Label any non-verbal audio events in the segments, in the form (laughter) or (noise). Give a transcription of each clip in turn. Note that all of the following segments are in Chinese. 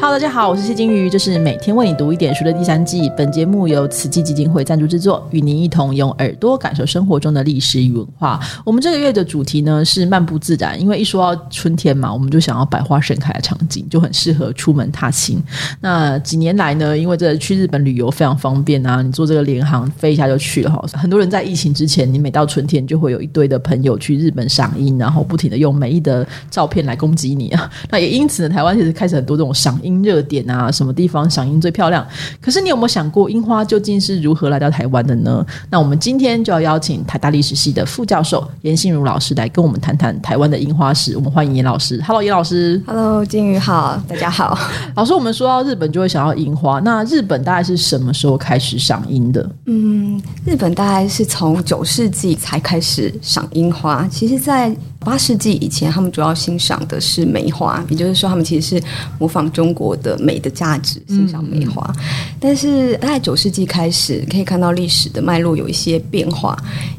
Hello，大家好，我是谢金鱼，这是每天为你读一点书的第三季。本节目由慈济基金会赞助制作，与您一同用耳朵感受生活中的历史与文化。我们这个月的主题呢是漫步自然，因为一说到春天嘛，我们就想要百花盛开的场景，就很适合出门踏青。那几年来呢，因为这去日本旅游非常方便啊，你坐这个联航飞一下就去了哈。很多人在疫情之前，你每到春天就会有一堆的朋友去日本赏樱，然后不停的用美丽的照片来攻击你啊。那也因此呢，台湾其实开始很多这种赏樱热点啊，什么地方赏樱最漂亮？可是你有没有想过，樱花究竟是如何来到台湾的呢？那我们今天就要邀请台大历史系的副教授严信如老师来跟我们谈谈台湾的樱花史。我们欢迎严老师。Hello，严老师。Hello，金宇好，大家好。老师，我们说到日本就会想到樱花，那日本大概是什么时候开始赏樱的？嗯，日本大概是从九世纪才开始赏樱花。其实，在八世纪以前，他们主要欣赏的是梅花，也就是说，他们其实是模仿中国的美的价值，欣赏梅花。但是，大概九世纪开始，可以看到历史的脉络有一些变化。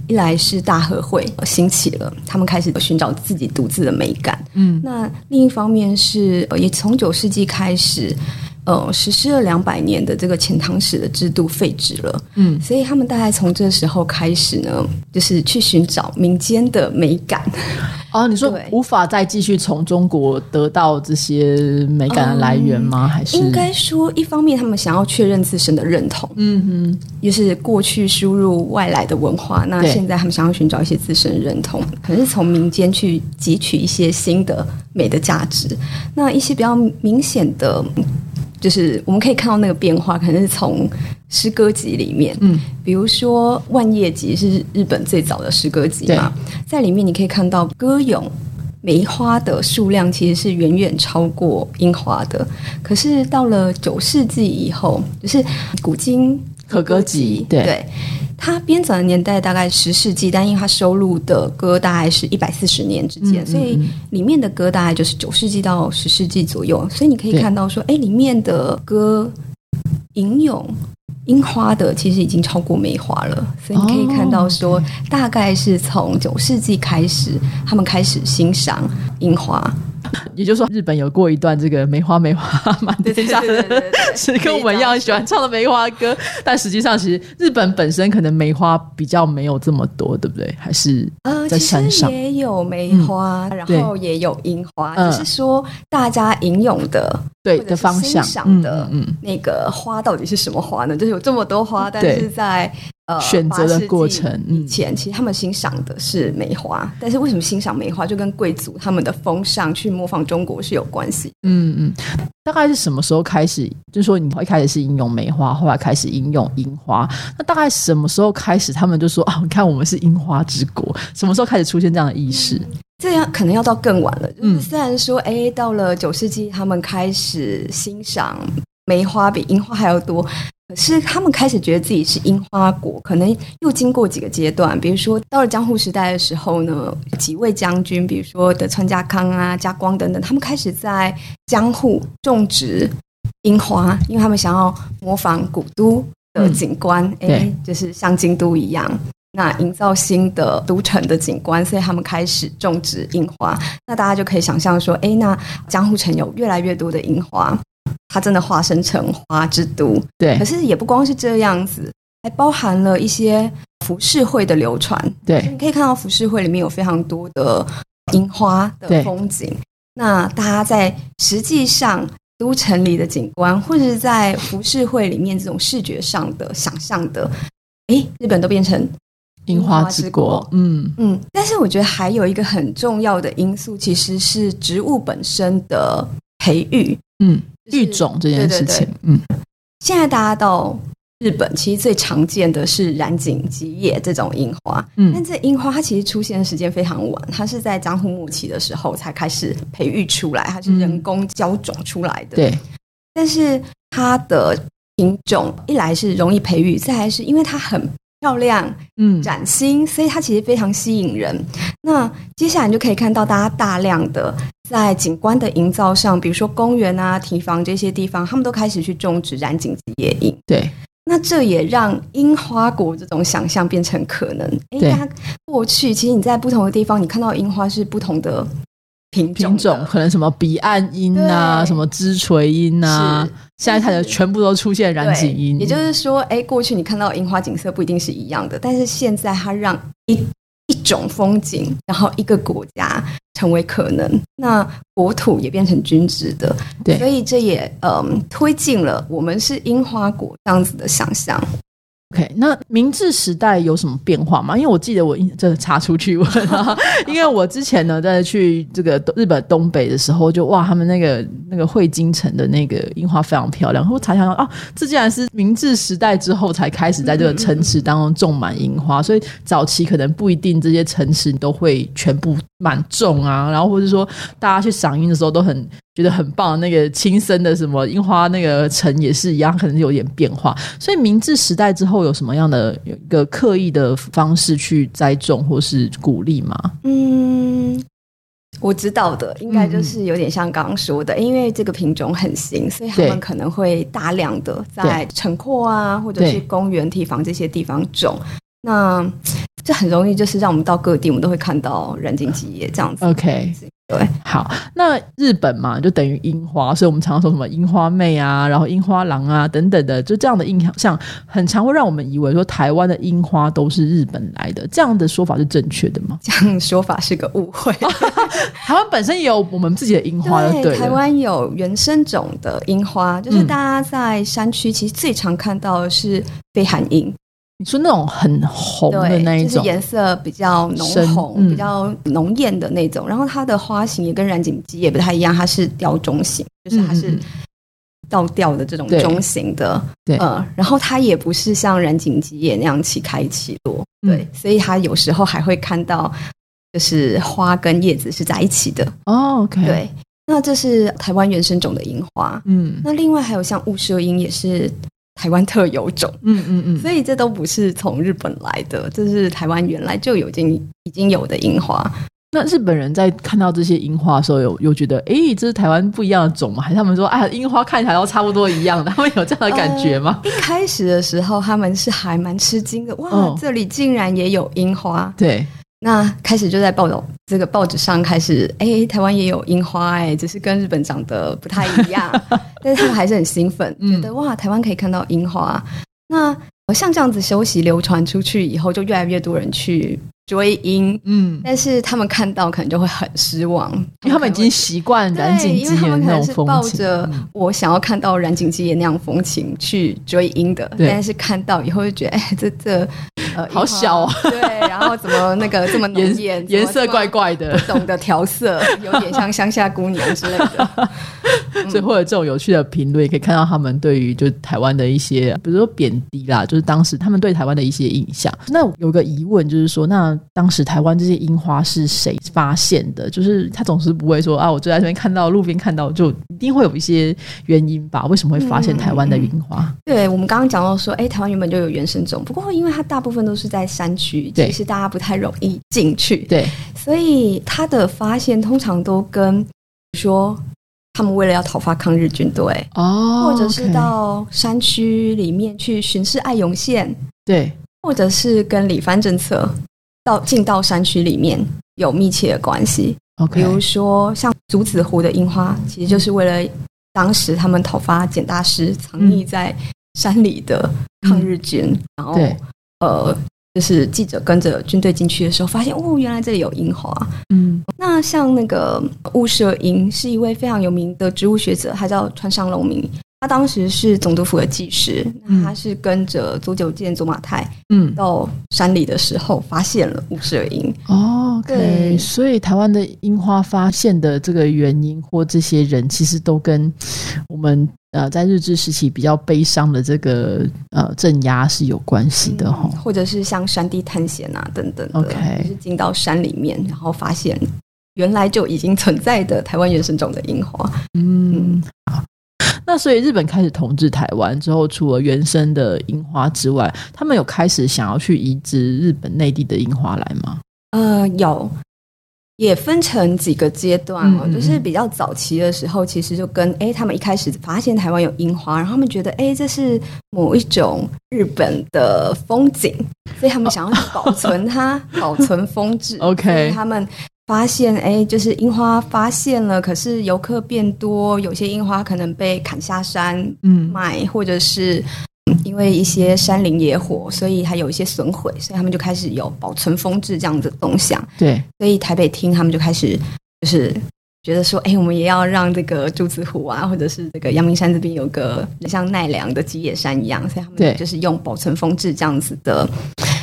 一来是大和会兴起了，他们开始寻找自己独自的美感。嗯，那另一方面是，呃也从九世纪开始。呃，实施了两百年的这个遣唐使的制度废止了，嗯，所以他们大概从这时候开始呢，就是去寻找民间的美感。哦，你说 (laughs) 无法再继续从中国得到这些美感的来源吗？还是应该说，一方面他们想要确认自身的认同，嗯哼，就是过去输入外来的文化，那现在他们想要寻找一些自身认同，可能是从民间去汲取一些新的美的价值。那一些比较明显的。就是我们可以看到那个变化，可能是从诗歌集里面，嗯，比如说《万叶集》是日本最早的诗歌集嘛，在里面你可以看到歌咏梅花的数量其实是远远超过樱花的。可是到了九世纪以后，就是古今可歌集对对。它编纂的年代大概十世纪，但因为它收录的歌大概是一百四十年之间，所以里面的歌大概就是九世纪到十世纪左右。所以你可以看到说，哎，里面的歌吟咏樱花的其实已经超过梅花了，所以你可以看到说，大概是从九世纪开始，他们开始欣赏樱花。也就是说，日本有过一段这个梅花梅花满天下的，是跟我们一样喜欢唱的梅花歌，但实际上其实日本本身可能梅花比较没有这么多，对不对？还是呃，在其山上实也有梅花，然后也有樱花，嗯只是说大家吟咏的对的方向欣赏的那个花到底是什么花呢？就是有这么多花，但是在呃选择的8世纪过程嗯以前，其实他们欣赏的是梅花，但是为什么欣赏梅花，就跟贵族他们的风尚去模仿中国是有关系。嗯嗯，大概是什么时候开始？就是说，你一开始是应用梅花，后来开始应用樱花，那大概什么时候开始？他们就说啊，你看我们是樱花之国，什么时候开始出现这样的意识？这样可能要到更晚了。嗯虽然说，哎，到了九世纪，他们开始欣赏梅花比樱花还要多，可是他们开始觉得自己是樱花国，可能又经过几个阶段。比如说，到了江户时代的时候呢，几位将军，比如说德川家康啊、家光等等，他们开始在江户种植樱花，因为他们想要模仿古都的景观，哎、对就是像京都一样。那营造新的都城的景观，所以他们开始种植樱花。那大家就可以想象说，哎，那江户城有越来越多的樱花，它真的化身成花之都。对可是也不光是这样子，还包含了一些浮世绘的流传。对你可以看到浮世绘里面有非常多的樱花的风景。那大家在实际上都城里的景观，或者是在浮世绘里面这种视觉上的想象的，哎，日本都变成樱花之国，嗯，嗯，但是我觉得还有一个很重要的因素，其实是植物本身的培育。嗯，就是育种这件事情，对对对。嗯，现在大家到日本，其实最常见的是染井吉野这种樱花，嗯。但这樱花它其实出现的时间非常晚，它是在江户末期的时候才开始培育出来，它是人工浇种出来的。对，但是它的品种一来是容易培育，再来是因为它很漂亮、嗯，崭新，所以它其实非常吸引人。那接下来你就可以看到大家大量的在景观的营造上，比如说公园啊、堤防这些地方，他们都开始去种植染井吉野樱。对，那这也让樱花国这种想象变成可能。诶，对大家过去其实你在不同的地方，你看到樱花是不同的品品种，可能什么彼岸樱啊，什么枝垂樱啊，现在它的全部都出现染井樱。也就是说，哎，过去你看到樱花景色不一定是一样的，但是现在它让一一种风景，然后一个国家成为可能，那国土也变成均值的，对，所以这也嗯推进了我们是樱花国这样子的想象。OK，那明治时代有什么变化吗？因为我记得我这查出去问啊，(laughs) 因为我之前呢在去这个日本东北的时候，就哇，他们那个那个汇金城的那个樱花非常漂亮。我才想到啊，这竟然是明治时代之后才开始在这个城池当中种满樱花，所以早期可能不一定这些城池都会全部满种啊，然后或者说大家去赏樱的时候都很。觉得很棒，那个亲生的什么樱花那个城也是一样，可能有点变化。所以明治时代之后有什么样的有一个刻意的方式去栽种或是鼓励吗？嗯，我知道的应该就是有点像刚刚说的，因为这个品种很新，所以他们可能会大量的在城廓啊，或者是公园、堤防这些地方种。那这很容易就是让我们到各地，我们都会看到染金基叶这样子。OK。对，好，那日本嘛，就等于樱花，所以我们常常说什么樱花妹啊，然后樱花郎啊等等的，就这样的印象，像很常会让我们以为说台湾的樱花都是日本来的，这样的说法是正确的吗？这样说法是个误会。台湾本身也有我们自己的樱花，对，台湾有原生种的樱花，就是大家在山区其实最常看到的是飞寒樱。你说那种很红的那一种，就是颜色比较浓红、比较浓艳的那种。然后它的花型也跟染井吉也不太一样，它是吊钟型，就是它是倒吊的这种钟型的。对，呃，然后它也不是像染井吉也那样起开起落。对，所以它有时候还会看到，就是花跟叶子是在一起的。哦，OK。对，那这是台湾原生种的樱花。嗯，那另外还有像雾社樱也是。台湾特有种，嗯嗯嗯，所以这都不是从日本来的，这是台湾原来就已经已经有的樱花。那日本人在看到这些樱花的时候，有有觉得，哎，这是台湾不一样的种吗？还是他们说，啊，樱花看起来都差不多一样的？他 (laughs) 们有这样的感觉吗？一开始的时候，他们是还蛮吃惊的，哇，这里竟然也有樱花。对。那开始就在报道这个报纸上开始，哎，台湾也有樱花，哎，只是跟日本长得不太一样，(laughs) 但是他们还是很兴奋，觉得哇，台湾可以看到樱花。那像这样子消息流传出去以后，就越来越多人去。追樱，嗯，但是他们看到可能就会很失望，因为他们已经习惯染井基野那种风情，抱着我想要看到染井基野那样风情去追樱的，但是看到以后就觉得，哎，这这呃好小，对，然后怎么那个这么浓艳，颜色怪怪的，不懂得调色，有点像乡下姑娘之类的，所以或者这种有趣的评论，也可以看到他们对于就台湾的一些，比如说贬低啦，就是当时他们对台湾的一些印象。那有个疑问就是说，那当时台湾这些樱花是谁发现的？就是他总是不会说啊，我就在这边看到，路边看到，就一定会有一些原因吧？为什么会发现台湾的樱花？对我们刚刚讲到说，哎，台湾原本就有原生种，不过因为它大部分都是在山区，其实大家不太容易进去，对，所以它的发现通常都跟说他们为了要讨伐抗日军队哦，或者是到山区里面去巡视爱永线，对。或者是跟李藩政策到进到山区里面有密切的关系。OK，比如说像竹子湖的樱花，其实就是为了当时他们讨伐简大师藏匿在山里的抗日军。然后，呃，就是记者跟着军队进去的时候，发现哦，原来这里有樱花。嗯，那像那个雾社樱，是一位非常有名的植物学者，他叫川上隆明。他当时是总督府的技师，他是跟着佐久间、佐马太，嗯，到山里的时候发现了五色樱。哦，对，所以台湾的樱花发现的这个原因或这些人，其实都跟我们呃在日治时期比较悲伤的这个呃镇压是有关系的哈，或者是像山地探险啊等等，OK，就是进到山里面，然后发现原来就已经存在的台湾原生种的樱花。嗯，好。那所以日本开始统治台湾之后，除了原生的樱花之外，他们有开始想要去移植日本内地的樱花来吗？呃，有，也分成几个阶段哦。就是比较早期的时候，其实就跟哎，他们一开始发现台湾有樱花，然后他们觉得哎，这是某一种日本的风景，所以他们想要去保存它，(laughs) 保存风致。OK，他们。发现，哎，就是樱花发现了，可是游客变多，有些樱花可能被砍下山嗯卖，或者是嗯因为一些山林野火，所以还有一些损毁，所以他们就开始有保存风致这样的动向。对，所以台北厅他们就开始就是觉得说，哎，我们也要让这个朱子湖啊，或者是这个阳明山这边有个像奈良的吉野山一样，所以他对们就是用保存风致这样子的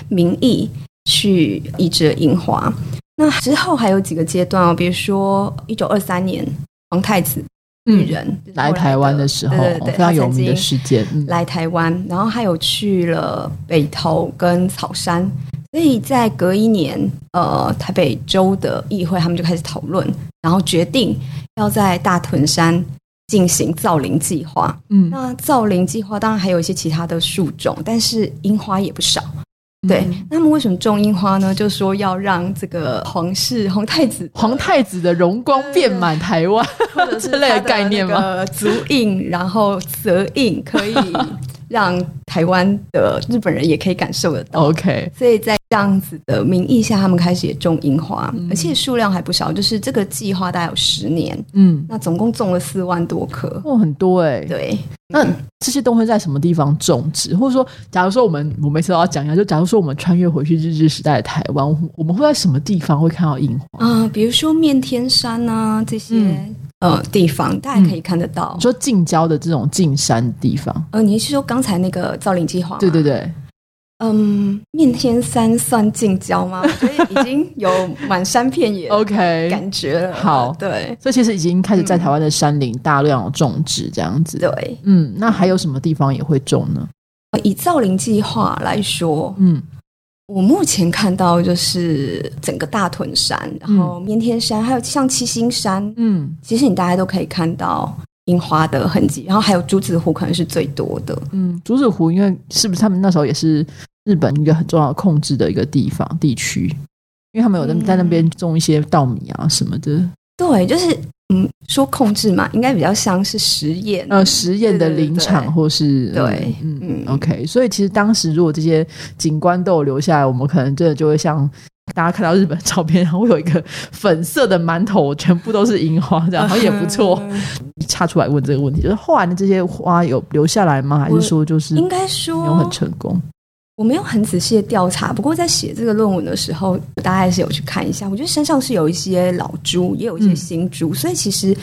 名义去抑制樱花。那之后还有几个阶段哦，比如说一九二三年皇太子裕仁、嗯来台湾的时候，对对对，非常有名的事件。嗯，来台湾，然后还有去了北投跟草山，所以在隔一年，呃，台北州的议会他们就开始讨论，然后决定要在大屯山进行造林计划。嗯，那造林计划当然还有一些其他的树种，但是樱花也不少。对，嗯那么为什么种樱花呢？就说要让这个皇室皇太子皇太子的荣光遍满台湾，或者是这类的概念吗？那个足印，然后泽印，可以让台湾的日本人也可以感受得到。OK，所以在这样子的名义下，他们开始也种樱花，嗯而且数量还不少。就是这个计划大概有十年，嗯，那总共种了四万多棵。哦，很多哎、对，那这些都会在什么地方种植？或者说，假如说我们我每次都要讲一下，就假如说我们穿越回去日治时代的台湾，我们会在什么地方会看到樱花？啊、比如说面天山啊这些、嗯呃地方，大家可以看得到你。说近郊的这种近山地方，呃，你是说刚才那个造林计划？对对对，嗯，面天山算近郊吗？(laughs) 我觉得已经有满山遍野 (laughs) OK 感觉了。好对所以其实已经开始在台湾的山林大量种植这样子。对，嗯，那还有什么地方也会种呢？以造林计划来说，嗯我目前看到就是整个大屯山，然后绵天山，还有像七星山，嗯其实你大家都可以看到樱花的痕迹，然后还有竹子湖可能是最多的。嗯，竹子湖因为是不是他们那时候也是日本一个很重要的控制的一个地方地区？因为他们有在嗯在那边种一些稻米啊什么的，对，就是嗯，说控制嘛，应该比较像是实验。呃，实验的对对林场或是对嗯嗯嗯 OK，所以其实当时如果这些景观都有留下来，我们可能真的就会像大家看到日本照片，然后会有一个粉色的馒头，全部都是樱花，这样 (laughs) 好像也不错。嗯插出来问这个问题，就是后来的这些花有留下来吗？还是说就是应该说没有很成功？我没有很仔细的调查，不过在写这个论文的时候，我大概是有去看一下。我觉得身上是有一些老猪，也有一些嗯新猪，所以其实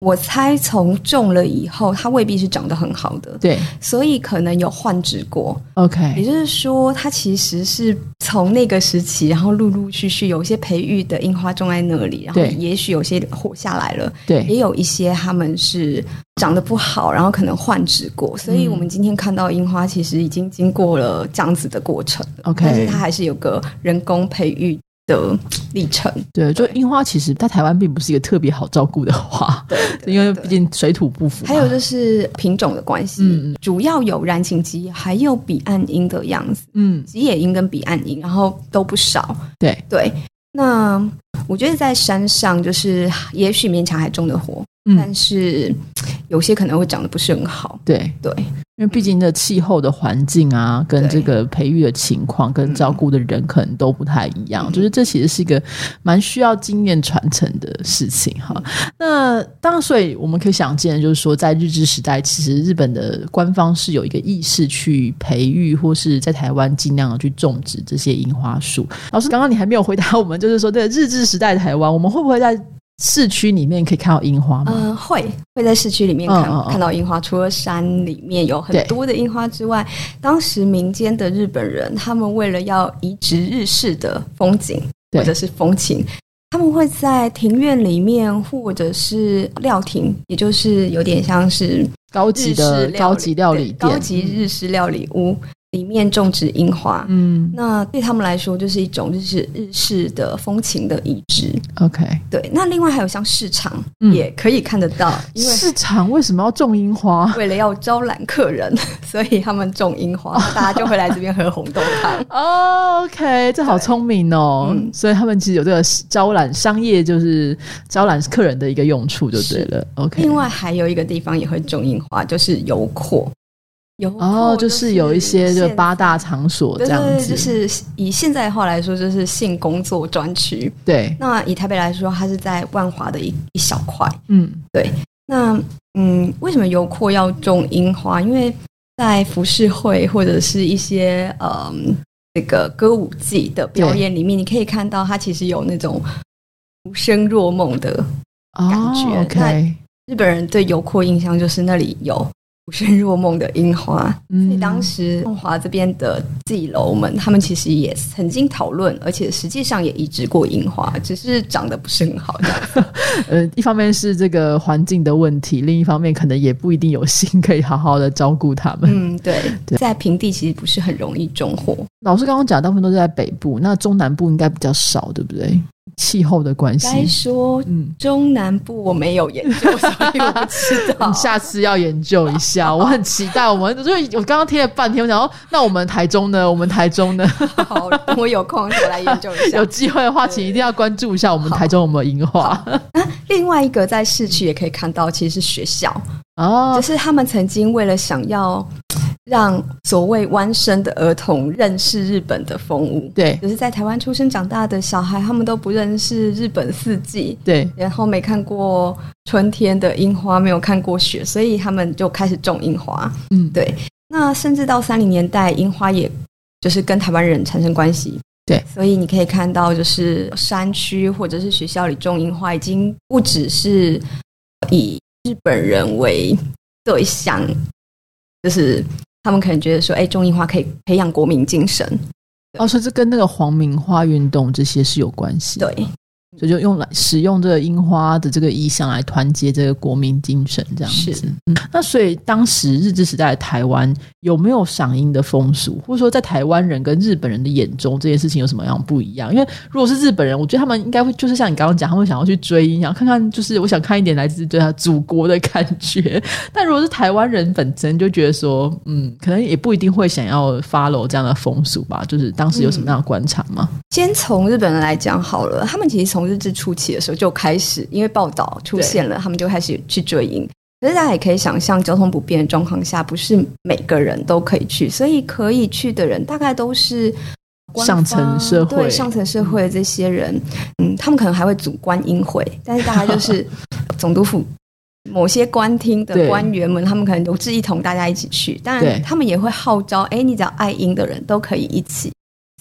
我猜从种了以后，它未必是长得很好的，对。所以可能有换植过。，OK，也就是说，它其实是从那个时期，然后陆陆续续有一些培育的樱花种在那里，然后也许有些活下来了，对。也有一些他们是长得不好，然后可能换植过，所以嗯。我们今天看到樱花，其实已经经过了这样子的过程 OK 但是它还是有个人工培育的历程。对，就樱花其实在台湾并不是一个特别好照顾的花，对，对因为毕竟水土不服。还有就是品种的关系，主要有燃情吉，还有彼岸樱的样子，嗯，吉野樱跟彼岸樱，然后都不少。对，对，那我觉得在山上，就是也许勉强还种得活，嗯。但是有些可能会长得不是很好。对，对，因为毕竟的气候的环境啊，跟这个培育的情况，跟照顾的人可能都不太一样，嗯就是这其实是一个蛮需要经验传承的事情哈。嗯那当然，所以我们可以想见，就是说在日治时代，其实日本的官方是有一个意识去培育，或是在台湾尽量的去种植这些樱花树。老师，刚刚你还没有回答我们，就是说，对日治时代的台湾，我们会不会在市区里面可以看到樱花吗？嗯、会会在市区里面看、嗯嗯嗯看到樱花，除了山里面有很多的樱花之外，当时民间的日本人，他们为了要移植日式的风景或者是风情。他们会在庭院里面，或者是料亭，也就是有点像是高级的高级料理店，高级日式料理屋里面种植樱花。嗯那对他们来说，就是一种就是日式的风情的移植。，OK。对，那另外还有像市场、嗯也可以看得到，因为市场为什么要种樱花？为了要招揽客人，(laughs) 所以他们种樱花，(laughs) 大家就会来这边喝红豆汤。哦、o k 这好聪明哦。嗯所以他们其实有这个招揽商业，就是招揽客人的一个用处，就对了。OK，另外还有一个地方也会种樱花，就是油阔。有哦，就是有一些就八大场所这样子，就是以现在的话来说，就是性工作专区。对，那以台北来说，它是在万华的一一小块。嗯，对。那嗯，为什么油阔要种樱花？因为在服饰会或者是一些嗯那个歌舞伎的表演里面，你可以看到它其实有那种无声若梦的感觉。OK，日本人对油阔印象就是那里有。无声若梦的樱花，所以当时梦华这边的自己楼们，他们其实也曾经讨论，而且实际上也移植过樱花，只是长得不是很好。(laughs) 呃，一方面是这个环境的问题，另一方面可能也不一定有心可以好好的照顾他们。嗯，对，在平地其实不是很容易种活。老师刚刚讲，大部分都是在北部，那中南部应该比较少，对不对？气候的关系，该说，嗯，中南部我没有研究，(laughs) 所以我不知道。你下次要研究一下，(laughs) 我很期待。我们就是我刚刚听了半天，我想说，那我们台中呢？我们台中呢？好，我有空再来研究一下。(laughs) 有机会的话，请一定要关注一下我们台中有没有樱花。啊，另外一个在市区也可以看到，其实是学校哦，就是他们曾经为了想要。让所谓弯生的儿童认识日本的风物，对，就是在台湾出生长大的小孩，他们都不认识日本四季，对，然后没看过春天的樱花，没有看过雪，所以他们就开始种樱花。嗯，对。那甚至到三零年代，樱花也就是跟台湾人产生关系，对。所以你可以看到，就是山区或者是学校里种樱花，已经不只是以日本人为对象，就是。他们可能觉得说，哎，中樱花可以培养国民精神。哦，所以这跟那个黄明花运动这些是有关系。对。所以就用来使用这个樱花的这个意象来团结这个国民精神，这样子。那所以当时日治时代的台湾有没有赏樱的风俗，或者说在台湾人跟日本人的眼中这件事情有什么样不一样？因为如果是日本人，我觉得他们应该会就是像你刚刚讲，他们想要去追樱，想看看就是我想看一点来自对他祖国的感觉。但如果是台湾人本身就觉得说，嗯，可能也不一定会想要 follow 这样的风俗吧。就是当时有什么样的观察吗？先从日本人来讲好了，他们其实从日治初期的时候就开始，因为报道出现了，他们就开始去追鹰。可是大家也可以想象，交通不便的状况下，不是每个人都可以去，所以可以去的人大概都是上层社会、对上层社会的这些人。嗯，他们可能还会组观音会，但是大概就是总督府某些官厅的官员们，他们可能有志一同，大家一起去。当然，他们也会号召，哎，你只要爱鹰的人都可以一起。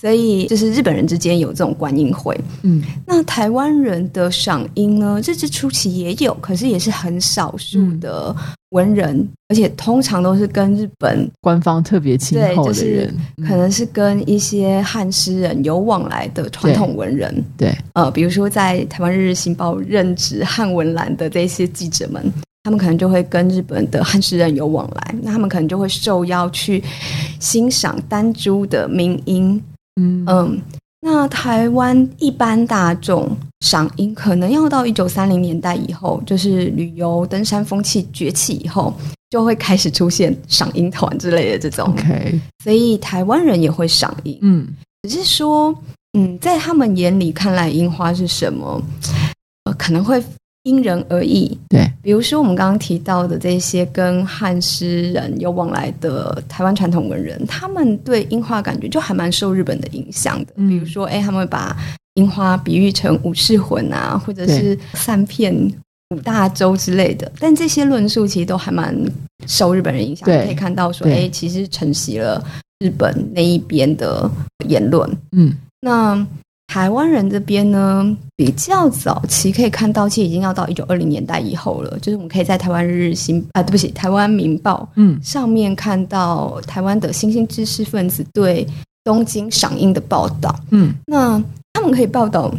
所以就是日本人之间有这种观音会，嗯，那台湾人的赏樱呢，日治初期也有，可是也是很少数的文人，而且通常都是跟日本官方特别亲厚的人，可能是跟一些汉诗人有往来的传统文人，对，呃，比如说在台湾日日新报任职汉文栏的这些记者们，他们可能就会跟日本的汉诗人有往来，那他们可能就会受邀去欣赏丹珠的明音。嗯嗯，那台湾一般大众赏樱，可能要到一九三零年代以后，就是旅游登山风气崛起以后，就会开始出现赏樱团之类的这种。OK，所以台湾人也会赏樱。嗯，只是说，嗯，在他们眼里看来，樱花是什么？呃，可能会。因人而异，对，比如说我们刚刚提到的这些跟汉诗人有往来的台湾传统文人，他们对樱花感觉就还蛮受日本的影响的。比如说，哎，他们会把樱花比喻成武士魂啊，或者是三片五大洲之类的。但这些论述其实都还蛮受日本人影响，可以看到说，哎，其实承袭了日本那一边的言论。嗯，那。台湾人这边呢，比较早期可以看到，其实已经要到一九二零年代以后了。就是我们可以在台湾日日新啊，对不起，台湾民报嗯上面看到台湾的新兴知识分子对东京赏樱的报道。嗯，那他们可以报道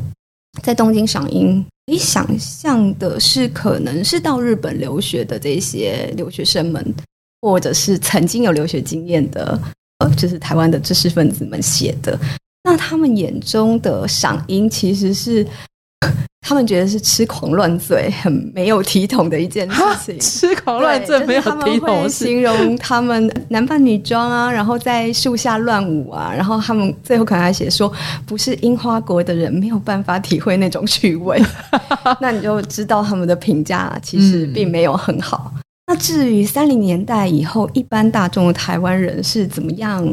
在东京赏樱，你想象的是可能是到日本留学的这些留学生们，或者是曾经有留学经验的呃，就是台湾的知识分子们写的。那他们眼中的赏樱，其实是他们觉得是痴狂乱醉、很没有体统的一件事情。痴狂乱醉没有体统，形容他们男扮女装啊，然后在树下乱舞啊，然后他们最后可能还写说，不是樱花国的人没有办法体会那种趣味。(laughs) 那你就知道他们的评价其实并没有很好。那至于三零年代以后，一般大众的台湾人是怎么样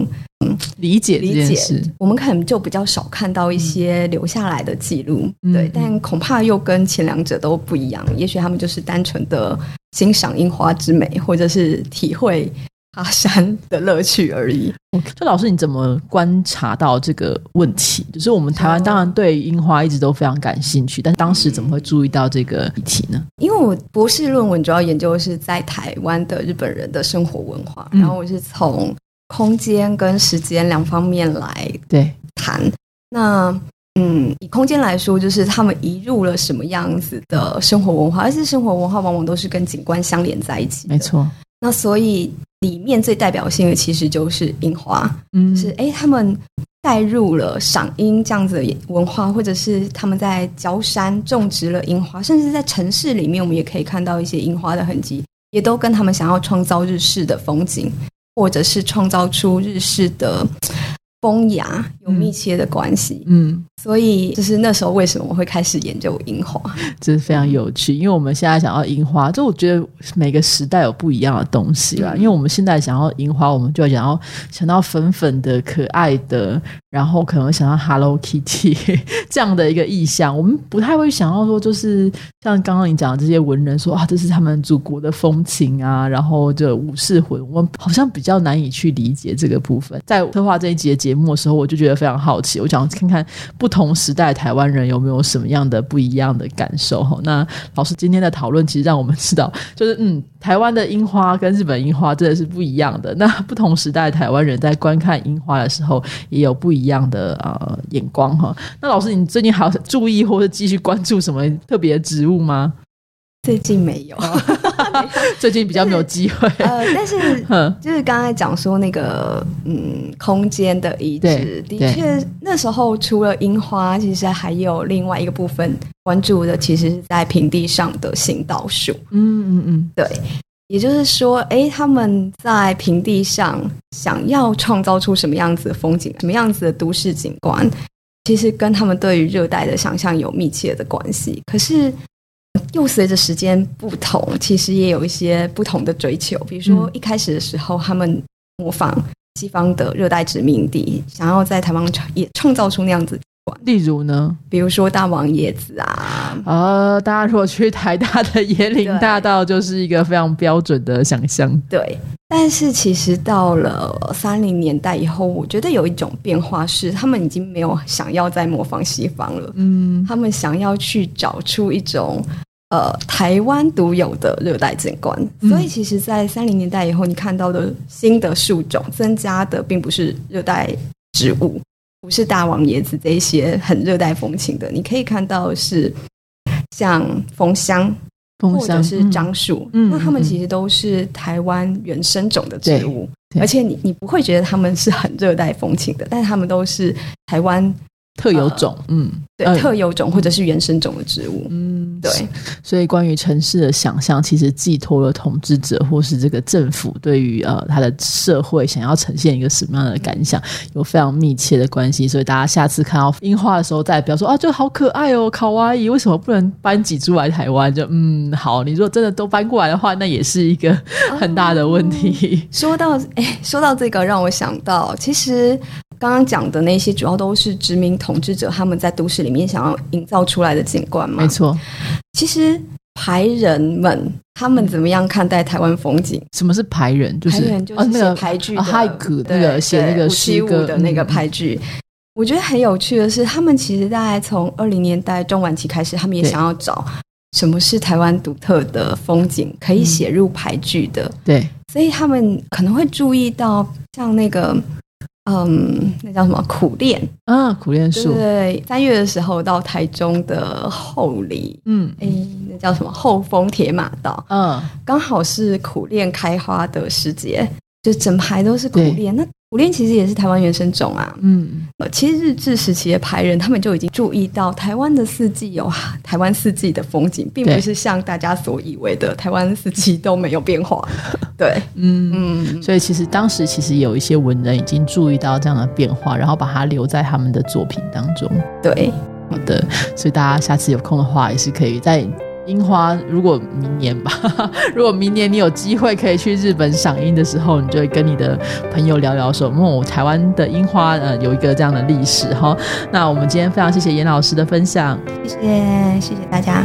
理解这理解？我们可能就比较少看到一些留下来的记录，嗯对嗯，但恐怕又跟前两者都不一样。也许他们就是单纯的欣赏樱花之美，或者是体会爬山的乐趣而已。就老师，你怎么观察到这个问题？就是我们台湾哦当然对樱花一直都非常感兴趣，但当时怎么会注意到这个议题呢？因为我博士论文主要研究的是在台湾的日本人的生活文化，嗯然后我是从空间跟时间两方面来对，谈。那嗯，以空间来说，就是他们移入了什么样子的生活文化，而且生活文化往往都是跟景观相连在一起。没。错，那所以里面最代表性的其实就是樱花，嗯，是诶，他们带入了赏樱这样子的文化，或者是他们在郊山种植了樱花，甚至在城市里面，我们也可以看到一些樱花的痕迹，也都跟他们想要创造日式的风景，或者是创造出日式的风雅有密切的关系。嗯，所以，就是那时候为什么我会开始研究樱花？这是非常有趣，因为我们现在想要樱花，就我觉得每个时代有不一样的东西啦。嗯因为我们现在想要樱花，我们就要想要想到粉粉的、可爱的，然后可能想到 Hello Kitty (laughs) 这样的一个意象。我们不太会想到说，就是像刚刚你讲的这些文人说啊，这是他们祖国的风情啊，然后这武士魂，我们好像比较难以去理解这个部分。在策划这一集的节目的时候，我就觉得非常好奇，我想看看不同时代台湾人有没有什么样的不一样的感受哈。那老师今天的讨论其实让我们知道，就是嗯，台湾的樱花跟日本樱花真的是不一样的。那不同时代台湾人在观看樱花的时候，也有不一样的呃眼光哈。那老师，你最近还有注意或者继续关注什么特别植物吗？最近没有，(laughs) (laughs) 最近比较没有机会。呃，但是，(laughs) 就是刚才讲说那个嗯，空间的移植，的确那时候除了樱花，其实还有另外一个部分关注的，其实是在平地上的行道树。嗯嗯嗯，对，也就是说，诶，他们在平地上想要创造出什么样子的风景，什么样子的都市景观，其实跟他们对于热带的想象有密切的关系。可是，又随着时间不同，其实也有一些不同的追求。比如说，嗯一开始的时候，他们模仿西方的热带殖民地，想要在台湾创也创造出那样子。例如呢？比如说大王椰子啊，呃，大家如果去台大的椰林大道，就是一个非常标准的想象。对，但是其实到了三零年代以后，我觉得有一种变化是，他们已经没有想要再模仿西方了，嗯他们想要去找出一种呃台湾独有的热带景观。嗯所以，其实，在三零年代以后，你看到的新的树种增加的，并不是热带植物，不是大王椰子这一些很热带风情的，你可以看到的是像枫香。或者是樟树，嗯那它们其实都是台湾原生种的植物，而且你你不会觉得它们是很热带风情的，但是它们都是台湾特有种，嗯，对、嗯特有种或者是原生种的植物。嗯，对，所以关于城市的想象，其实寄托了统治者或是这个政府对于呃他的社会想要呈现一个什么样的感想，有非常密切的关系。所以大家下次看到樱花的时候，再不要说啊，就好可爱哦，卡哇伊，为什么不能搬几株来台湾？就嗯，好，你如果真的都搬过来的话，那也是一个很大的问题。(laughs) 说到哎，说到这个，让我想到，其实刚刚讲的那些，主要都是殖民统治者他们在都市里面想要营造出来的景观嘛没。错，其实排人们他们怎么样看待台湾风景？什么是排人？就是排人就是那个排剧的，啊那对个写那个对诗歌的那个嗯排剧。我觉得很有趣的是，他们其实大概从二零年代中晚期开始，他们也想要找什么是台湾独特的风景可以写入排剧的，对，所以他们可能会注意到像那个。嗯，那叫什么？苦练？啊，苦练对树，对，三月的时候到台中的后里，嗯。哎，那叫什么？后丰铁马道，嗯，刚好是苦练开花的时节，就整排都是苦对练。那苦练其实也是台湾原生种啊。嗯，呃，其实日治时期的排人，他们就已经注意到台湾的四季有台湾四季的风景，并不是像大家所以为的台湾四季都没有变化。(laughs) 对，嗯嗯，所以其实当时其实有一些文人已经注意到这样的变化，然后把它留在他们的作品当中。对，好的，所以大家下次有空的话，也是可以在樱花，如果明年吧，(laughs) 如果明年你有机会可以去日本赏樱的时候，你就会跟你的朋友聊聊说，哦，台湾的樱花呃有一个这样的历史哈。那我们今天非常谢谢严老师的分享，谢谢谢谢大家。